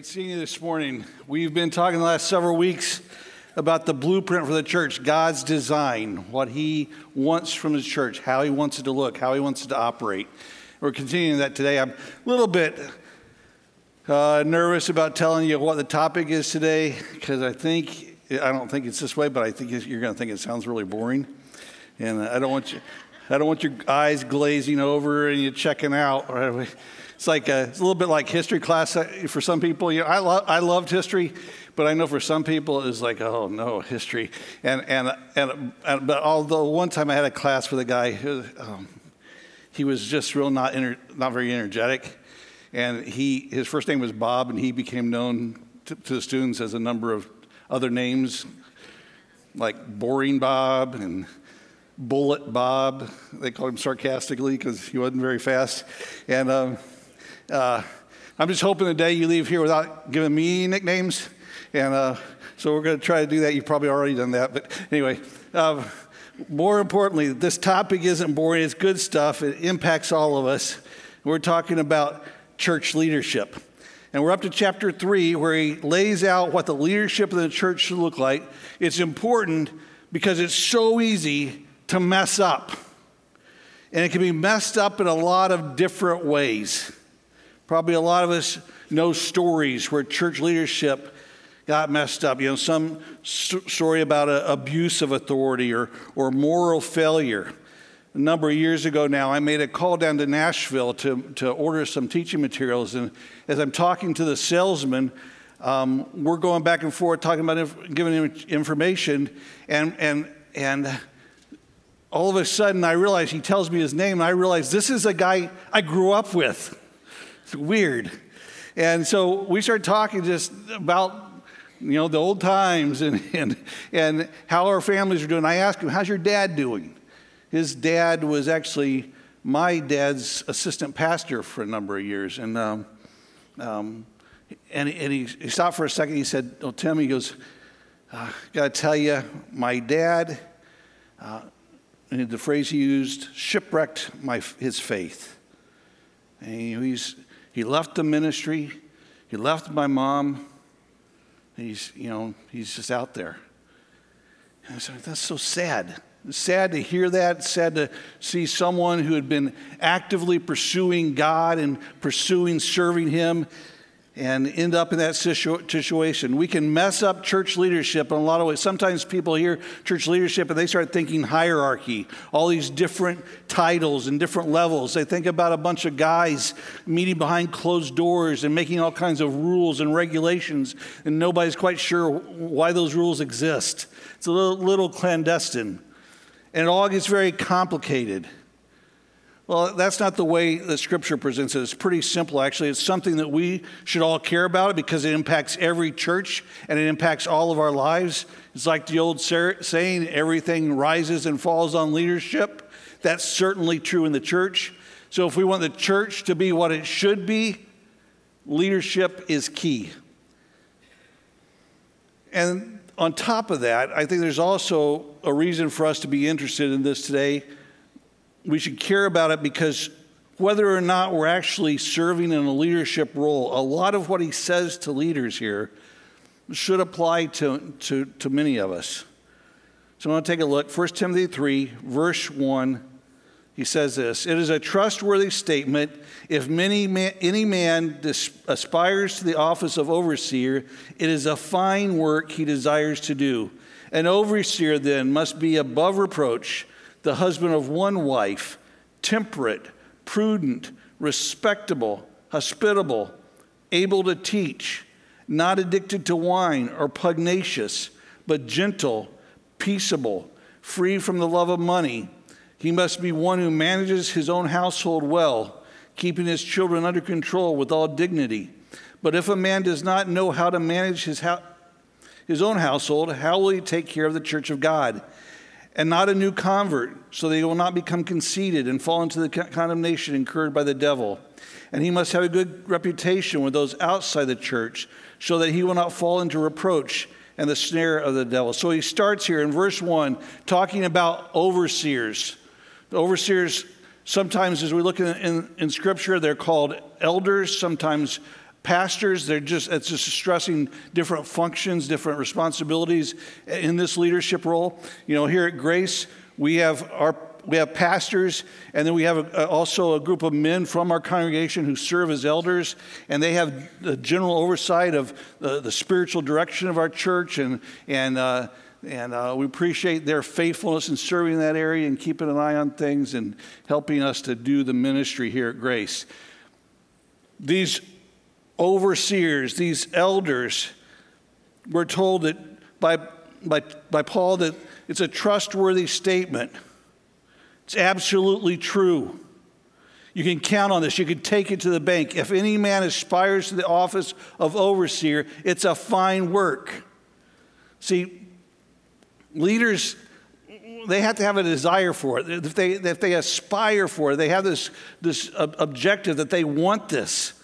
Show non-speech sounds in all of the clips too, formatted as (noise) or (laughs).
Great seeing you this morning. We've been talking the last several weeks about the blueprint for the church, God's design, what He wants from His church, how He wants it to look, how He wants it to operate. We're continuing that today. I'm a little bit uh, nervous about telling you what the topic is today because I think, I don't think it's this way, but I think you're going to think it sounds really boring. And I don't want you. I don't want your eyes glazing over and you checking out. It's like a, it's a little bit like history class uh, for some people. You know, I, lo- I loved history, but I know for some people it's like, oh no, history. And, and, and, and but although one time I had a class with a guy who, um, he was just real not, not very energetic. And he, his first name was Bob, and he became known to, to the students as a number of other names, like Boring Bob and Bullet Bob. They called him sarcastically because he wasn't very fast. And um, uh, I'm just hoping the day you leave here without giving me nicknames. And uh, so we're going to try to do that. You've probably already done that. But anyway, uh, more importantly, this topic isn't boring, it's good stuff. It impacts all of us. We're talking about church leadership. And we're up to chapter three, where he lays out what the leadership of the church should look like. It's important because it's so easy to mess up. And it can be messed up in a lot of different ways. Probably a lot of us know stories where church leadership got messed up. You know, some story about a, abuse of authority or, or moral failure. A number of years ago now, I made a call down to Nashville to, to order some teaching materials. And as I'm talking to the salesman, um, we're going back and forth talking about inf- giving him information. And, and, and all of a sudden, I realize he tells me his name, and I realize this is a guy I grew up with. It's weird. And so we started talking just about you know the old times and, (laughs) and, and how our families are doing. I asked him, How's your dad doing? His dad was actually my dad's assistant pastor for a number of years. And, um, um, and, and he, he, stopped for a second. He said, Oh, Tim, he goes, uh, Got to tell you, my dad, uh, the phrase he used, shipwrecked my, his faith. And he's, he left the ministry. He left my mom. He's, you know, he's just out there. And I said, that's so sad. Sad to hear that. Sad to see someone who had been actively pursuing God and pursuing serving Him and end up in that situation. We can mess up church leadership in a lot of ways. Sometimes people hear church leadership and they start thinking hierarchy, all these different titles and different levels. They think about a bunch of guys meeting behind closed doors and making all kinds of rules and regulations, and nobody's quite sure why those rules exist. It's a little, little clandestine, and it all gets very complicated. Well, that's not the way the scripture presents it. It's pretty simple, actually. It's something that we should all care about because it impacts every church and it impacts all of our lives. It's like the old saying everything rises and falls on leadership. That's certainly true in the church. So, if we want the church to be what it should be, leadership is key. And on top of that, I think there's also a reason for us to be interested in this today we should care about it because whether or not we're actually serving in a leadership role, a lot of what he says to leaders here should apply to, to, to many of us. So I want to take a look. 1 Timothy 3, verse 1, he says this It is a trustworthy statement. If man, any man dis, aspires to the office of overseer, it is a fine work he desires to do. An overseer then must be above reproach the husband of one wife, temperate, prudent, respectable, hospitable, able to teach, not addicted to wine or pugnacious, but gentle, peaceable, free from the love of money. He must be one who manages his own household well, keeping his children under control with all dignity. But if a man does not know how to manage his, his own household, how will he take care of the church of God? And not a new convert, so he will not become conceited and fall into the condemnation incurred by the devil. And he must have a good reputation with those outside the church, so that he will not fall into reproach and the snare of the devil. So he starts here in verse 1 talking about overseers. The overseers, sometimes as we look in, in, in Scripture, they're called elders, sometimes pastors, they're just, it's just stressing different functions, different responsibilities in this leadership role. You know, here at Grace, we have our we have pastors, and then we have a, also a group of men from our congregation who serve as elders, and they have the general oversight of the, the spiritual direction of our church, and and uh, and uh, we appreciate their faithfulness in serving that area and keeping an eye on things and helping us to do the ministry here at Grace. These overseers, these elders, we're told that by by by Paul that it's a trustworthy statement it's absolutely true. You can count on this. You can take it to the bank. If any man aspires to the office of overseer, it's a fine work. See, leaders, they have to have a desire for it. If they, if they aspire for it, they have this, this objective that they want this.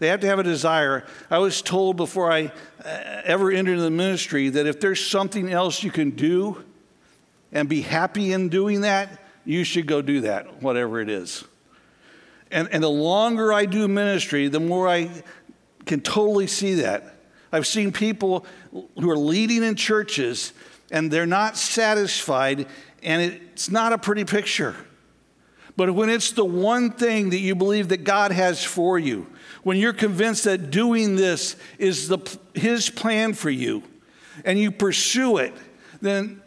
They have to have a desire. I was told before I uh, ever entered the ministry that if there's something else you can do and be happy in doing that, you should go do that, whatever it is. And, and the longer I do ministry, the more I can totally see that. I've seen people who are leading in churches and they're not satisfied, and it's not a pretty picture. But when it's the one thing that you believe that God has for you, when you're convinced that doing this is the, His plan for you, and you pursue it, then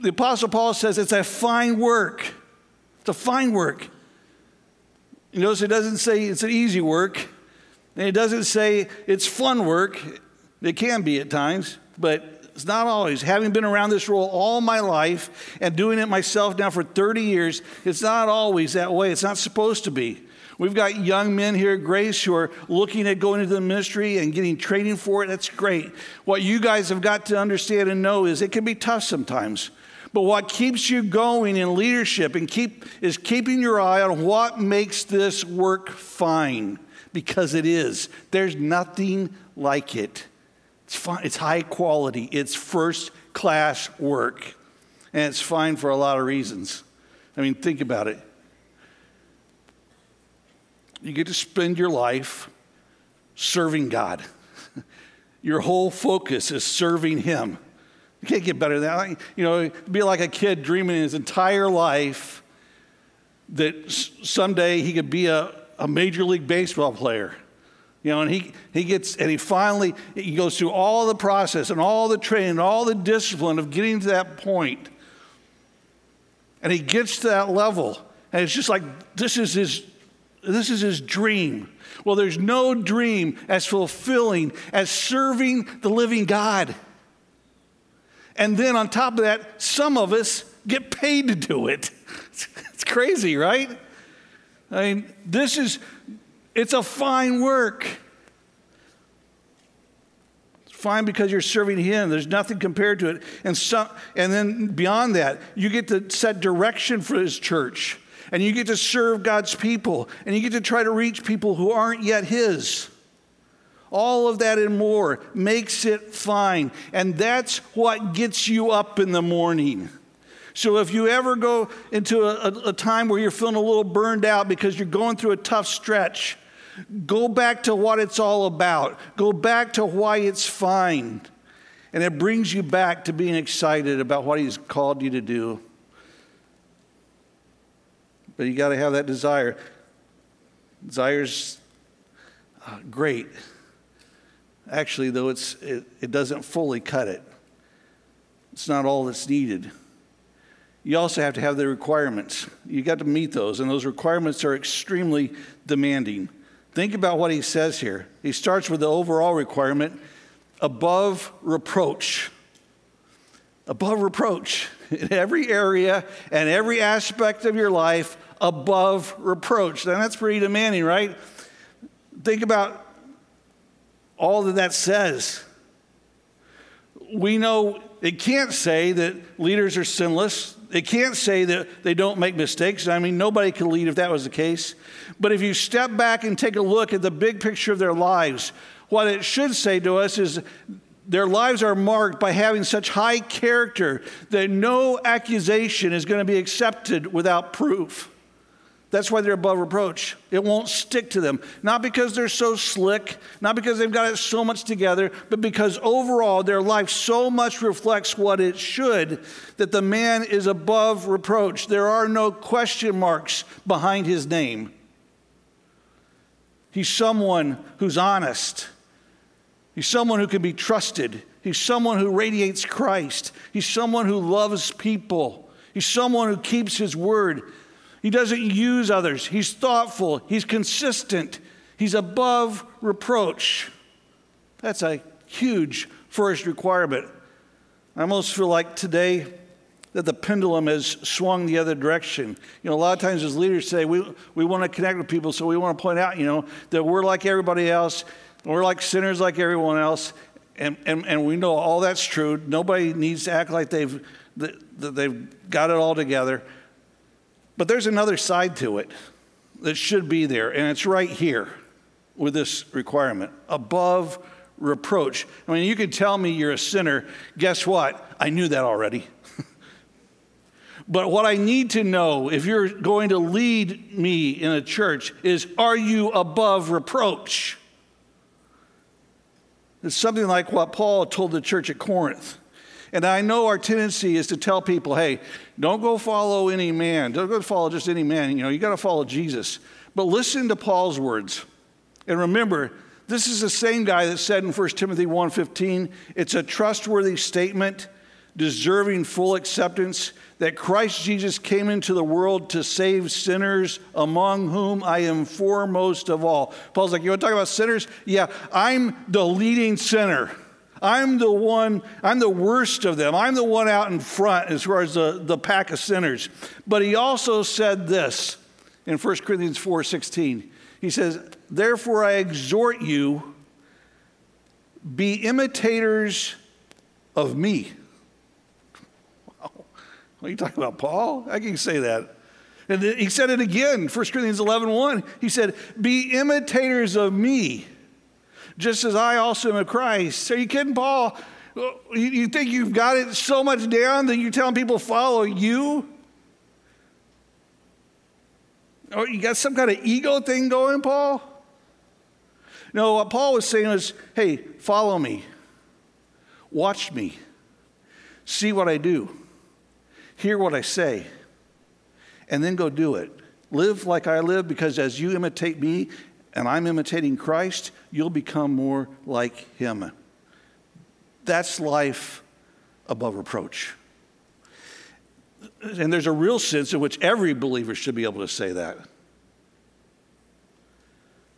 the Apostle Paul says it's a fine work. It's a fine work. You notice it doesn't say it's an easy work, and it doesn't say it's fun work. It can be at times, but it's not always. Having been around this role all my life and doing it myself now for 30 years, it's not always that way. It's not supposed to be. We've got young men here at Grace who are looking at going into the ministry and getting training for it. That's great. What you guys have got to understand and know is it can be tough sometimes. But what keeps you going in leadership and keep, is keeping your eye on what makes this work fine, because it is. There's nothing like it. It's, fine, it's high quality, it's first class work, and it's fine for a lot of reasons. I mean, think about it. You get to spend your life serving God. (laughs) Your whole focus is serving Him. You can't get better than that. You know, be like a kid dreaming his entire life that someday he could be a, a major league baseball player. You know, and he, he gets, and he finally, he goes through all the process and all the training, and all the discipline of getting to that point. And he gets to that level, and it's just like, this is his, this is his dream. Well, there's no dream as fulfilling as serving the living God. And then on top of that, some of us get paid to do it. (laughs) It's crazy, right? I mean, this is, it's a fine work. It's fine because you're serving Him. There's nothing compared to it. And, and then beyond that, you get to set direction for His church. And you get to serve God's people. And you get to try to reach people who aren't yet His. All of that and more makes it fine. And that's what gets you up in the morning. So if you ever go into a, a, time where you're feeling a little burned out because you're going through a tough stretch, go back to what it's all about. Go back to why it's fine. And it brings you back to being excited about what He's called you to do. But you got to have that desire. Desire's uh, great. Actually, though, it's, it, it doesn't fully cut it, it's not all that's needed. You also have to have the requirements. You got to meet those, and those requirements are extremely demanding. Think about what he says here. He starts with the overall requirement above reproach. Above reproach. In every area and every aspect of your life, above reproach. Now, that's pretty demanding, right? Think about all that that says. We know it can't say that leaders are sinless. It can't say that they don't make mistakes. I mean, nobody could lead if that was the case. But if you step back and take a look at the big picture of their lives, what it should say to us is their lives are marked by having such high character that no accusation is going to be accepted without proof. That's why they're above reproach. It won't stick to them. Not because they're so slick, not because they've got it so much together, but because overall their life so much reflects what it should that the man is above reproach. There are no question marks behind his name. He's someone who's honest. He's someone who can be trusted. He's someone who radiates Christ. He's someone who loves people. He's someone who keeps his word. He doesn't use others. He's thoughtful. He's consistent. He's above reproach. That's a huge first requirement. I almost feel like today that the pendulum has swung the other direction. You know, a lot of times as leaders say, we, we want to connect with people, so we want to point out, you know, that we're like everybody else, we're like sinners like everyone else, and, and, and we know all that's true. Nobody needs to act like they've, that, that they've got it all together. But there's another side to it that should be there, and it's right here with this requirement above reproach. I mean, you can tell me you're a sinner. Guess what? I knew that already. (laughs) but what I need to know if you're going to lead me in a church is are you above reproach? It's something like what Paul told the church at Corinth. And I know our tendency is to tell people, hey, don't go follow any man. Don't go follow just any man. You know, you got to follow Jesus. But listen to Paul's words. And remember, this is the same guy that said in 1 Timothy 1:15, it's a trustworthy statement deserving full acceptance that Christ Jesus came into the world to save sinners, among whom I am foremost of all. Paul's like, You want to talk about sinners? Yeah, I'm the leading sinner. I'm the one, I'm the worst of them. I'm the one out in front as far as the, the pack of sinners. But he also said this in 1 Corinthians 4 16. He says, Therefore I exhort you, be imitators of me. Wow. What are you talking about, Paul? I can say that. And he said it again, 1 Corinthians 11 1. He said, Be imitators of me just as I also am of Christ. Are you kidding, Paul? You think you've got it so much down that you're telling people follow you? Or you got some kind of ego thing going, Paul? No, what Paul was saying was, hey, follow me, watch me, see what I do, hear what I say, and then go do it. Live like I live because as you imitate me and I'm imitating Christ, you'll become more like him. That's life above reproach. And there's a real sense in which every believer should be able to say that.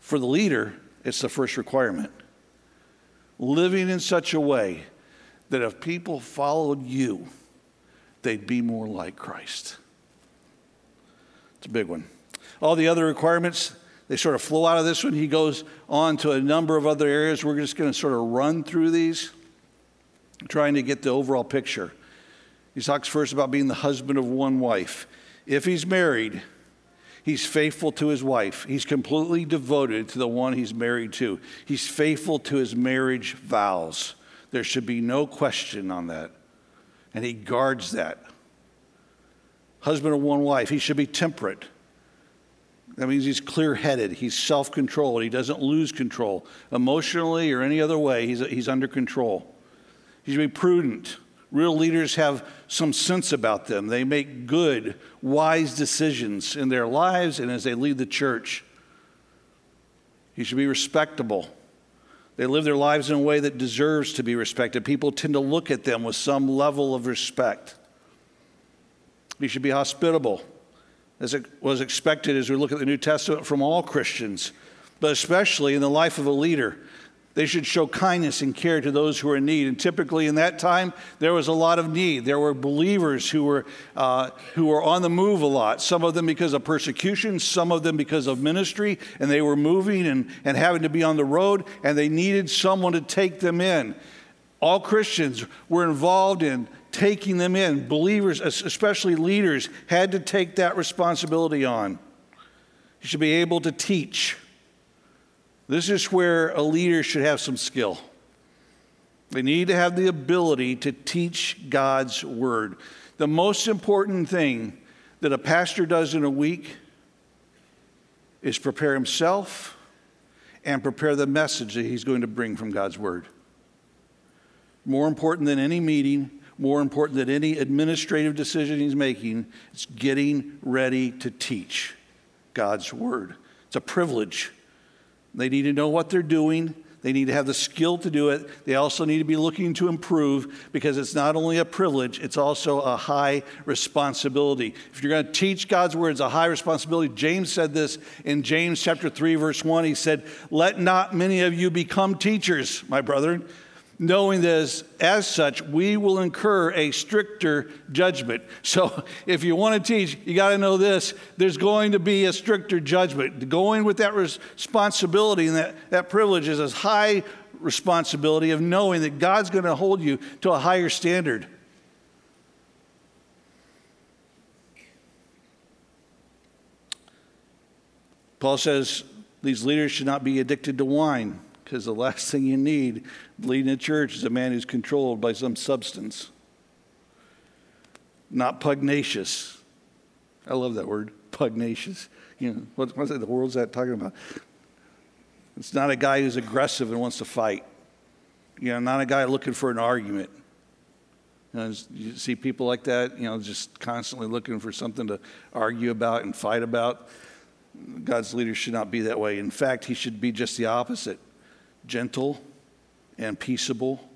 For the leader, it's the first requirement. Living in such a way that if people followed you, they'd be more like Christ. It's a big one. All the other requirements, they sort of flow out of this one. He goes on to a number of other areas. We're just going to sort of run through these, trying to get the overall picture. He talks first about being the husband of one wife. If he's married, he's faithful to his wife. He's completely devoted to the one he's married to. He's faithful to his marriage vows. There should be no question on that. And he guards that. Husband of one wife, he should be temperate. That means he's clear headed, he's self controlled, he doesn't lose control. Emotionally or any other way, he's, he's under control. He should be prudent. Real leaders have some sense about them. They make good, wise decisions in their lives and as they lead the church. He should be respectable. They live their lives in a way that deserves to be respected. People tend to look at them with some level of respect. He should be hospitable as it was expected as we look at the New Testament from all Christians, but especially in the life of a leader. They should show kindness and care to those who are in need. And typically in that time, there was a lot of need. There were believers who were, uh, who were on the move a lot, some of them because of persecution, some of them because of ministry, and they were moving and, and having to be on the road, and they needed someone to take them in. All Christians were involved in taking them in. Believers, especially leaders, had to take that responsibility on. You should be able to teach. This is where a leader should have some skill. They need to have the ability to teach God's word. The most important thing that a pastor does in a week is prepare himself and prepare the message that he's going to bring from God's word. More important than any meeting, more important than any administrative decision he's making, it's getting ready to teach God's word. It's a privilege. They need to know what they're doing. They need to have the skill to do it. They also need to be looking to improve because it's not only a privilege, it's also a high responsibility. If you're going to teach God's word, it's a high responsibility. James said this in James chapter 3 verse 1. He said, "Let not many of you become teachers, my brethren, knowing this as such we will incur a stricter judgment. So if you want to teach you got to know this there's going to be a stricter judgment. Going with that responsibility and that, that privilege is a high responsibility of knowing that god's going to hold you to a higher standard. Paul says these leaders should not be addicted to wine because the last thing you need leading a church is a man who's controlled by some substance. Not pugnacious. I love that word, pugnacious. You know, what, what the world's that talking about? It's not a guy who's aggressive and wants to fight. You know, not a guy looking for an argument. You, know, you see people like that, you know, just constantly looking for something to argue about and fight about. God's leader should not be that way. In fact, he should be just the opposite gentle and peaceable.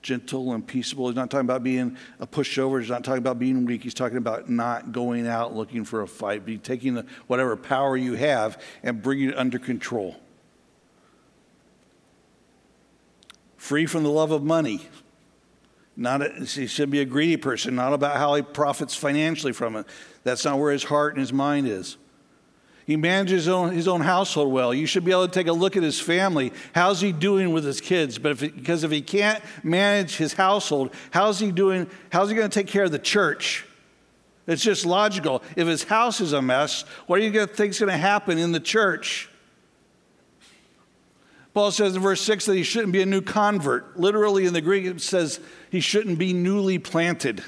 Gentle and peaceable. He's not talking about being a pushover. He's not talking about being weak. He's talking about not going out looking for a fight, but taking the, whatever power you have and bringing it under control. Free from the love of money. Not a, he should be a greedy person, not about how he profits financially from it. That's not where his heart and his mind is. He manages his own, his own household well. You should be able to take a look at his family. How's he doing with his kids? But if, because if he can't manage his household, how's he doing? How's he going to take care of the church? It's just logical. If his house is a mess, what do you think is going to happen in the church? Paul says in verse 6 that he shouldn't be a new convert. Literally in the Greek, it says he shouldn't be newly planted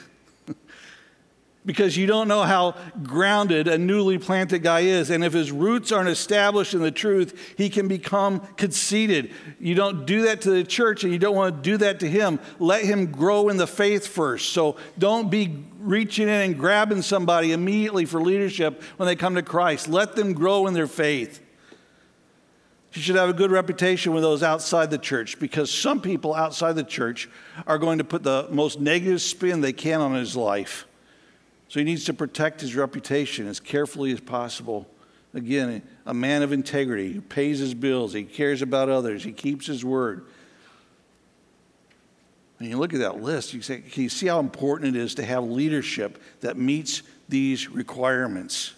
because you don't know how grounded a newly planted guy is. And if his roots aren't established in the truth, he can become conceited. You don't do that to the church, and you don't want to do that to him. Let him grow in the faith first. So don't be reaching in and grabbing somebody immediately for leadership when they come to Christ. Let them grow in their faith. You should have a good reputation with those outside the church because some people outside the church are going to put the most negative spin they can on his life. So he needs to protect his reputation as carefully as possible. Again, a man of integrity who pays his bills, he cares about others, he keeps his word. And you look at that list, you say, can you see how important it is to have leadership that meets these requirements?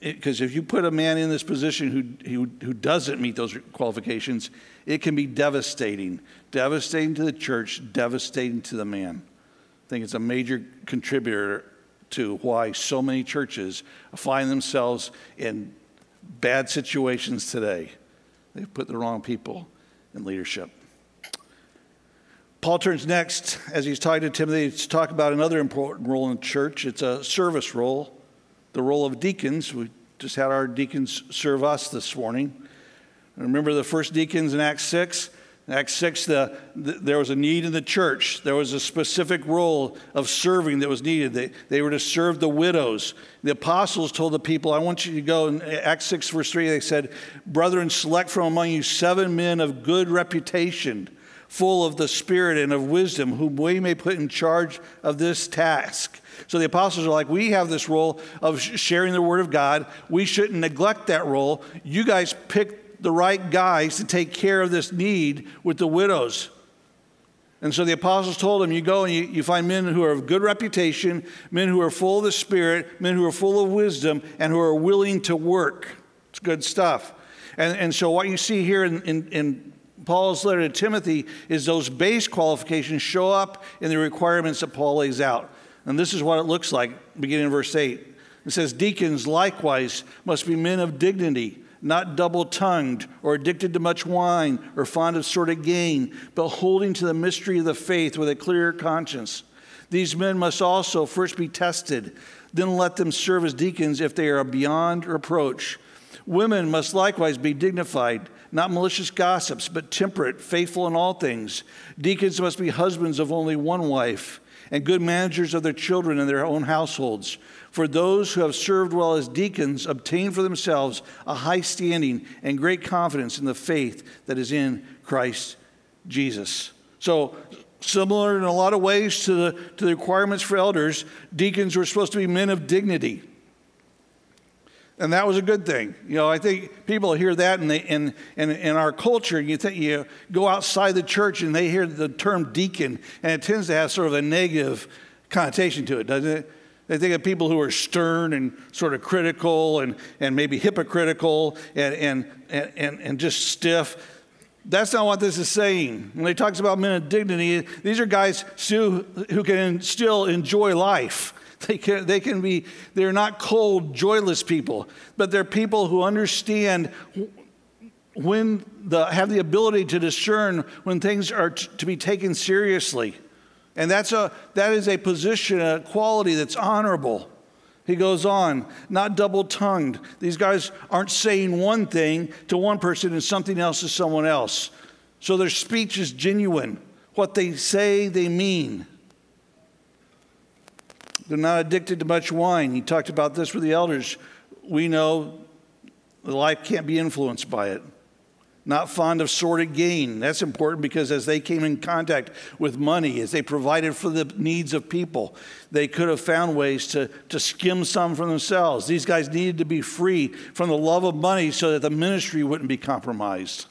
Because if you put a man in this position who, who, who doesn't meet those qualifications, it can be devastating. Devastating to the church, devastating to the man. I think it's a major contributor to why so many churches find themselves in bad situations today. They've put the wrong people in leadership. Paul turns next, as he's talking to Timothy, to talk about another important role in the church. It's a service role, the role of deacons. We just had our deacons serve us this morning. Remember the first deacons in Acts 6? Acts 6, the, the, there was a need in the church. There was a specific role of serving that was needed. They, they were to serve the widows. The apostles told the people, I want you to go. In Acts 6, verse 3, they said, Brethren, select from among you seven men of good reputation, full of the Spirit and of wisdom, whom we may put in charge of this task. So the apostles are like, we have this role of sharing the word of God. We shouldn't neglect that role. You guys pick the right guys to take care of this need with the widows. And so the apostles told him, You go and you, you, find men who are of good reputation, men who are full of the Spirit, men who are full of wisdom, and who are willing to work. It's good stuff. And, and so what you see here in, in, in Paul's letter to Timothy is those base qualifications show up in the requirements that Paul lays out. And this is what it looks like, beginning in verse 8. It says, Deacons likewise must be men of dignity not double tongued or addicted to much wine or fond of sordid gain, but holding to the mystery of the faith with a clear conscience. These men must also first be tested, then let them serve as deacons if they are beyond reproach. Women must likewise be dignified, not malicious gossips, but temperate, faithful in all things. Deacons must be husbands of only one wife, and good managers of their children and their own households. For those who have served well as deacons obtain for themselves a high standing and great confidence in the faith that is in Christ Jesus. So, similar in a lot of ways to the, to the requirements for elders, deacons were supposed to be men of dignity. And that was a good thing. You know, I think people hear that in, the, in, in, in our culture. You, think, you go outside the church and they hear the term deacon, and it tends to have sort of a negative connotation to it, doesn't it? They think of people who are stern and sort of critical and, and maybe hypocritical and, and, and, and just stiff. That's not what this is saying. When he talks about men of dignity, these are guys who, who can still enjoy life. (laughs) They can, they can be, they're not cold, joyless people, but they're people who understand when the, have the ability to discern when things are t- to be taken seriously. And that's a, that is a position, a quality that's honorable. He goes on, not double tongued. These guys aren't saying one thing to one person and something else to someone else. So their speech is genuine. What they say, they mean. They're not addicted to much wine. He talked about this with the elders. We know life can't be influenced by it not fond of sordid gain. That's important because as they came in contact with money, as they provided for the needs of people, they could have found ways to, to skim some from themselves. These guys needed to be free from the love of money so that the ministry wouldn't be compromised.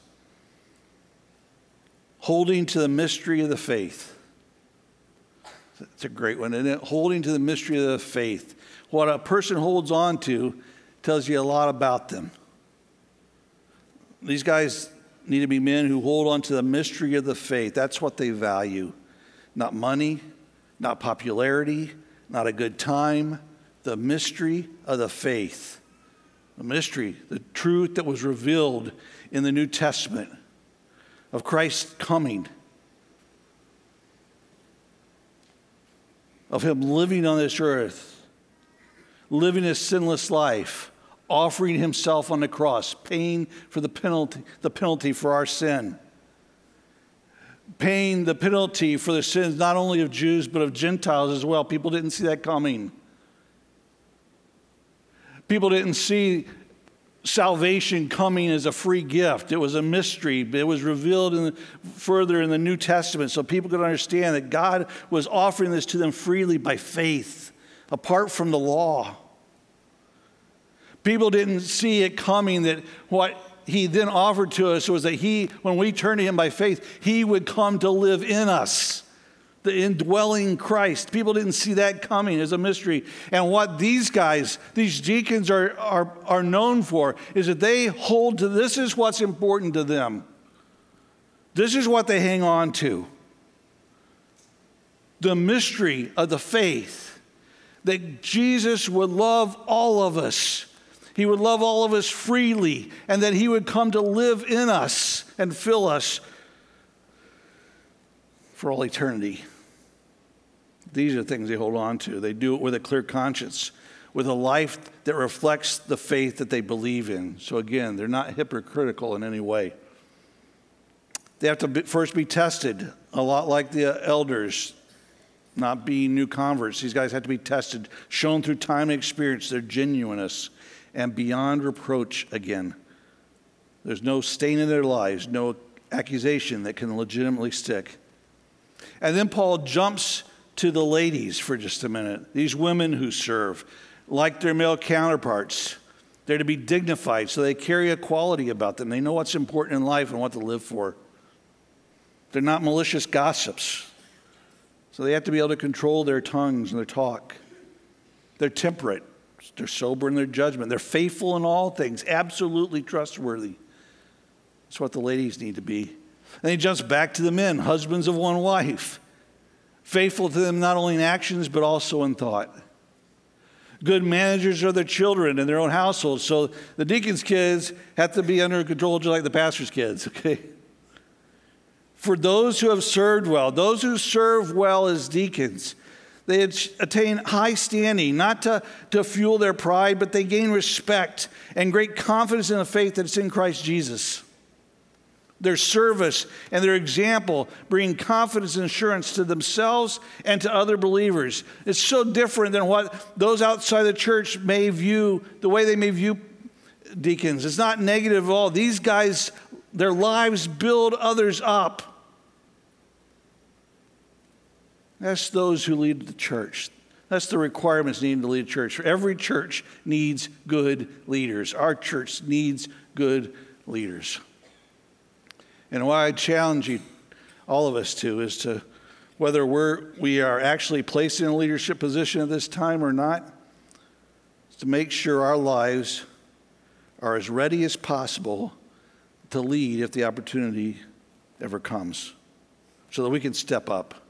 Holding to the mystery of the faith. It's a great one, isn't it? Holding to the mystery of the faith. What a person holds on to tells you a lot about them. These guys need to be men who hold on to the mystery of the faith. That's what they value. Not money, not popularity, not a good time. The mystery of the faith. The mystery, the truth that was revealed in the New Testament of Christ's coming, of Him living on this earth, living a sinless life offering himself on the cross, paying for the penalty, the penalty for our sin, paying the penalty for the sins not only of Jews but of Gentiles as well. People didn't see that coming. People didn't see salvation coming as a free gift. It was a mystery. It was revealed in the, further in the New Testament so people could understand that God was offering this to them freely by faith, apart from the law. People didn't see it coming that what he then offered to us was that he, when we turn to him by faith, he would come to live in us, the indwelling Christ. People didn't see that coming as a mystery. And what these guys, these deacons, are, are, are known for is that they hold to this is what's important to them. This is what they hang on to. The mystery of the faith that Jesus would love all of us he would love all of us freely, and that He would come to live in us and fill us for all eternity. These are things they hold on to. They do it with a clear conscience, with a life that reflects the faith that they believe in. So, again, they're not hypocritical in any way. They have to be, first be tested, a lot like the elders, not being new converts. These guys have to be tested, shown through time and experience their genuineness and beyond reproach again. There's no stain in their lives, no accusation that can legitimately stick. And then Paul jumps to the ladies for just a minute. These women who serve, like their male counterparts, they're to be dignified, so they carry a quality about them. They know what's important in life and what to live for. They're not malicious gossips, so they have to be able to control their tongues and their talk. They're temperate, they're sober in their judgment. They're faithful in all things, absolutely trustworthy. That's what the ladies need to be. And he jumps back to the men, husbands of one wife, faithful to them not only in actions, but also in thought. Good managers of their children and their own households. So the deacon's kids have to be under control just like the pastor's kids, (laughs) okay? For those who have served well, those who serve well as deacons, They attain high standing, not to, to fuel their pride, but they gain respect and great confidence in the faith that's in Christ Jesus. Their service and their example bring confidence and assurance to themselves and to other believers. It's so different than what those outside the church may view, the way they may view deacons. It's not negative at all. These guys, their lives build others up. That's those who lead the church. That's the requirements needed to lead a church. Every church needs good leaders. Our church needs good leaders. And what I challenge you, all of us to, is to whether we're, we are actually placed in a leadership position at this time or not, to make sure our lives are as ready as possible to lead if the opportunity ever comes, so that we can step up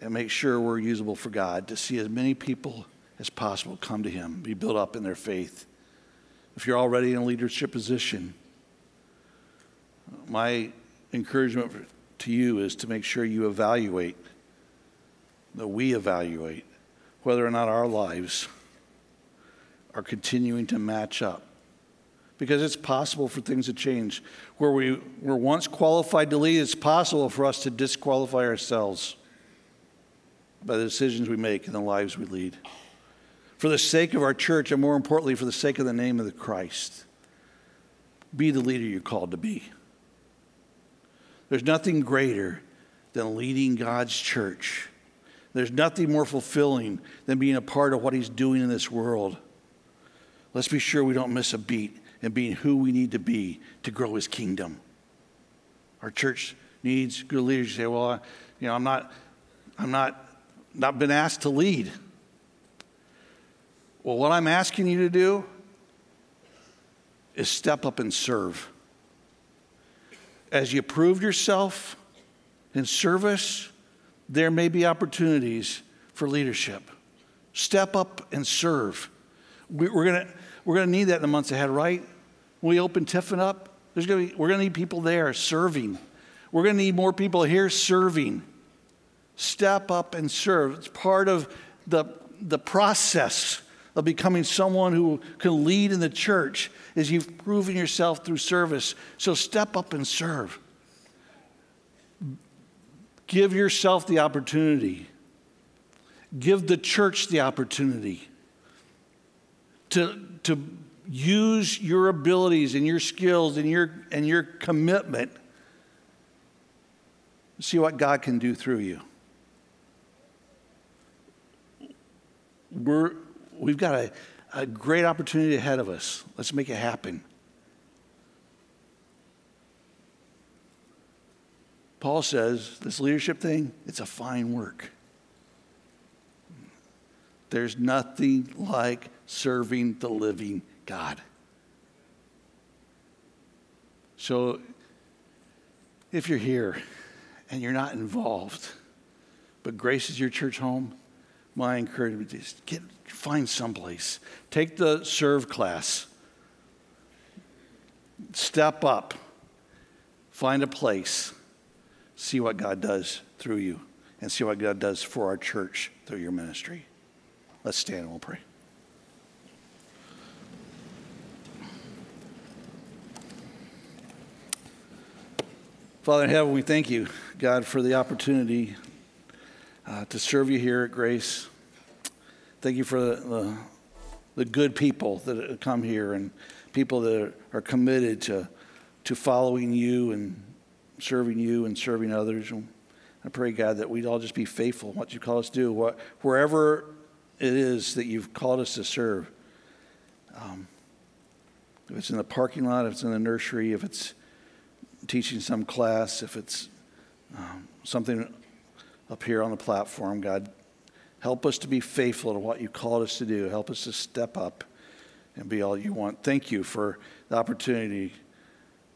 and make sure we're usable for God to see as many people as possible come to Him, be built up in their faith. If you're already in a leadership position, my encouragement to you is to make sure you evaluate, that we evaluate whether or not our lives are continuing to match up. Because it's possible for things to change. Where we were once qualified to lead, it's possible for us to disqualify ourselves by the decisions we make and the lives we lead. For the sake of our church, and more importantly, for the sake of the name of the Christ, be the leader you're called to be. There's nothing greater than leading God's church. There's nothing more fulfilling than being a part of what He's doing in this world. Let's be sure we don't miss a beat in being who we need to be to grow His kingdom. Our church needs good leaders. You say, "Well, you know, I'm not, I'm not, not been asked to lead." Well, what I'm asking you to do is step up and serve as you prove yourself in service, there may be opportunities for leadership. Step up and serve. We're going we're gonna need that in the months ahead, right? When we open Tiffin up, there's gonna be, we're going to need people there serving. We're going to need more people here serving. Step up and serve. It's part of the, the process of becoming someone who can lead in the church is you've proven yourself through service. So step up and serve. Give yourself the opportunity. Give the church the opportunity to, to use your abilities and your skills and your, and your commitment. See what God can do through you. We're, We've got a, a great opportunity ahead of us. Let's make it happen. Paul says this leadership thing, it's a fine work. There's nothing like serving the living God. So if you're here and you're not involved, but Grace is your church home, my encouragement is get, find someplace. Take the serve class. Step up. Find a place. See what God does through you and see what God does for our church through your ministry. Let's stand and we'll pray. Father in heaven, we thank you, God, for the opportunity uh, to serve you here at Grace. Thank you for the, the, the, good people that come here and people that are committed to, to following you and serving you and serving others. I pray, God, that we'd all just be faithful in what you call us to do, what, wherever it is that you've called us to serve. Um, if it's in the parking lot, if it's in the nursery, if it's teaching some class, if it's um, something up here on the platform. God, help us to be faithful to what you called us to do. Help us to step up and be all you want. Thank you for the opportunity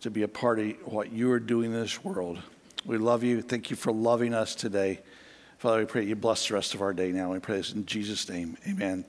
to be a part of what you are doing in this world. We love you. Thank you for loving us today. Father, we pray you bless the rest of our day now. We pray this in Jesus' name. Amen.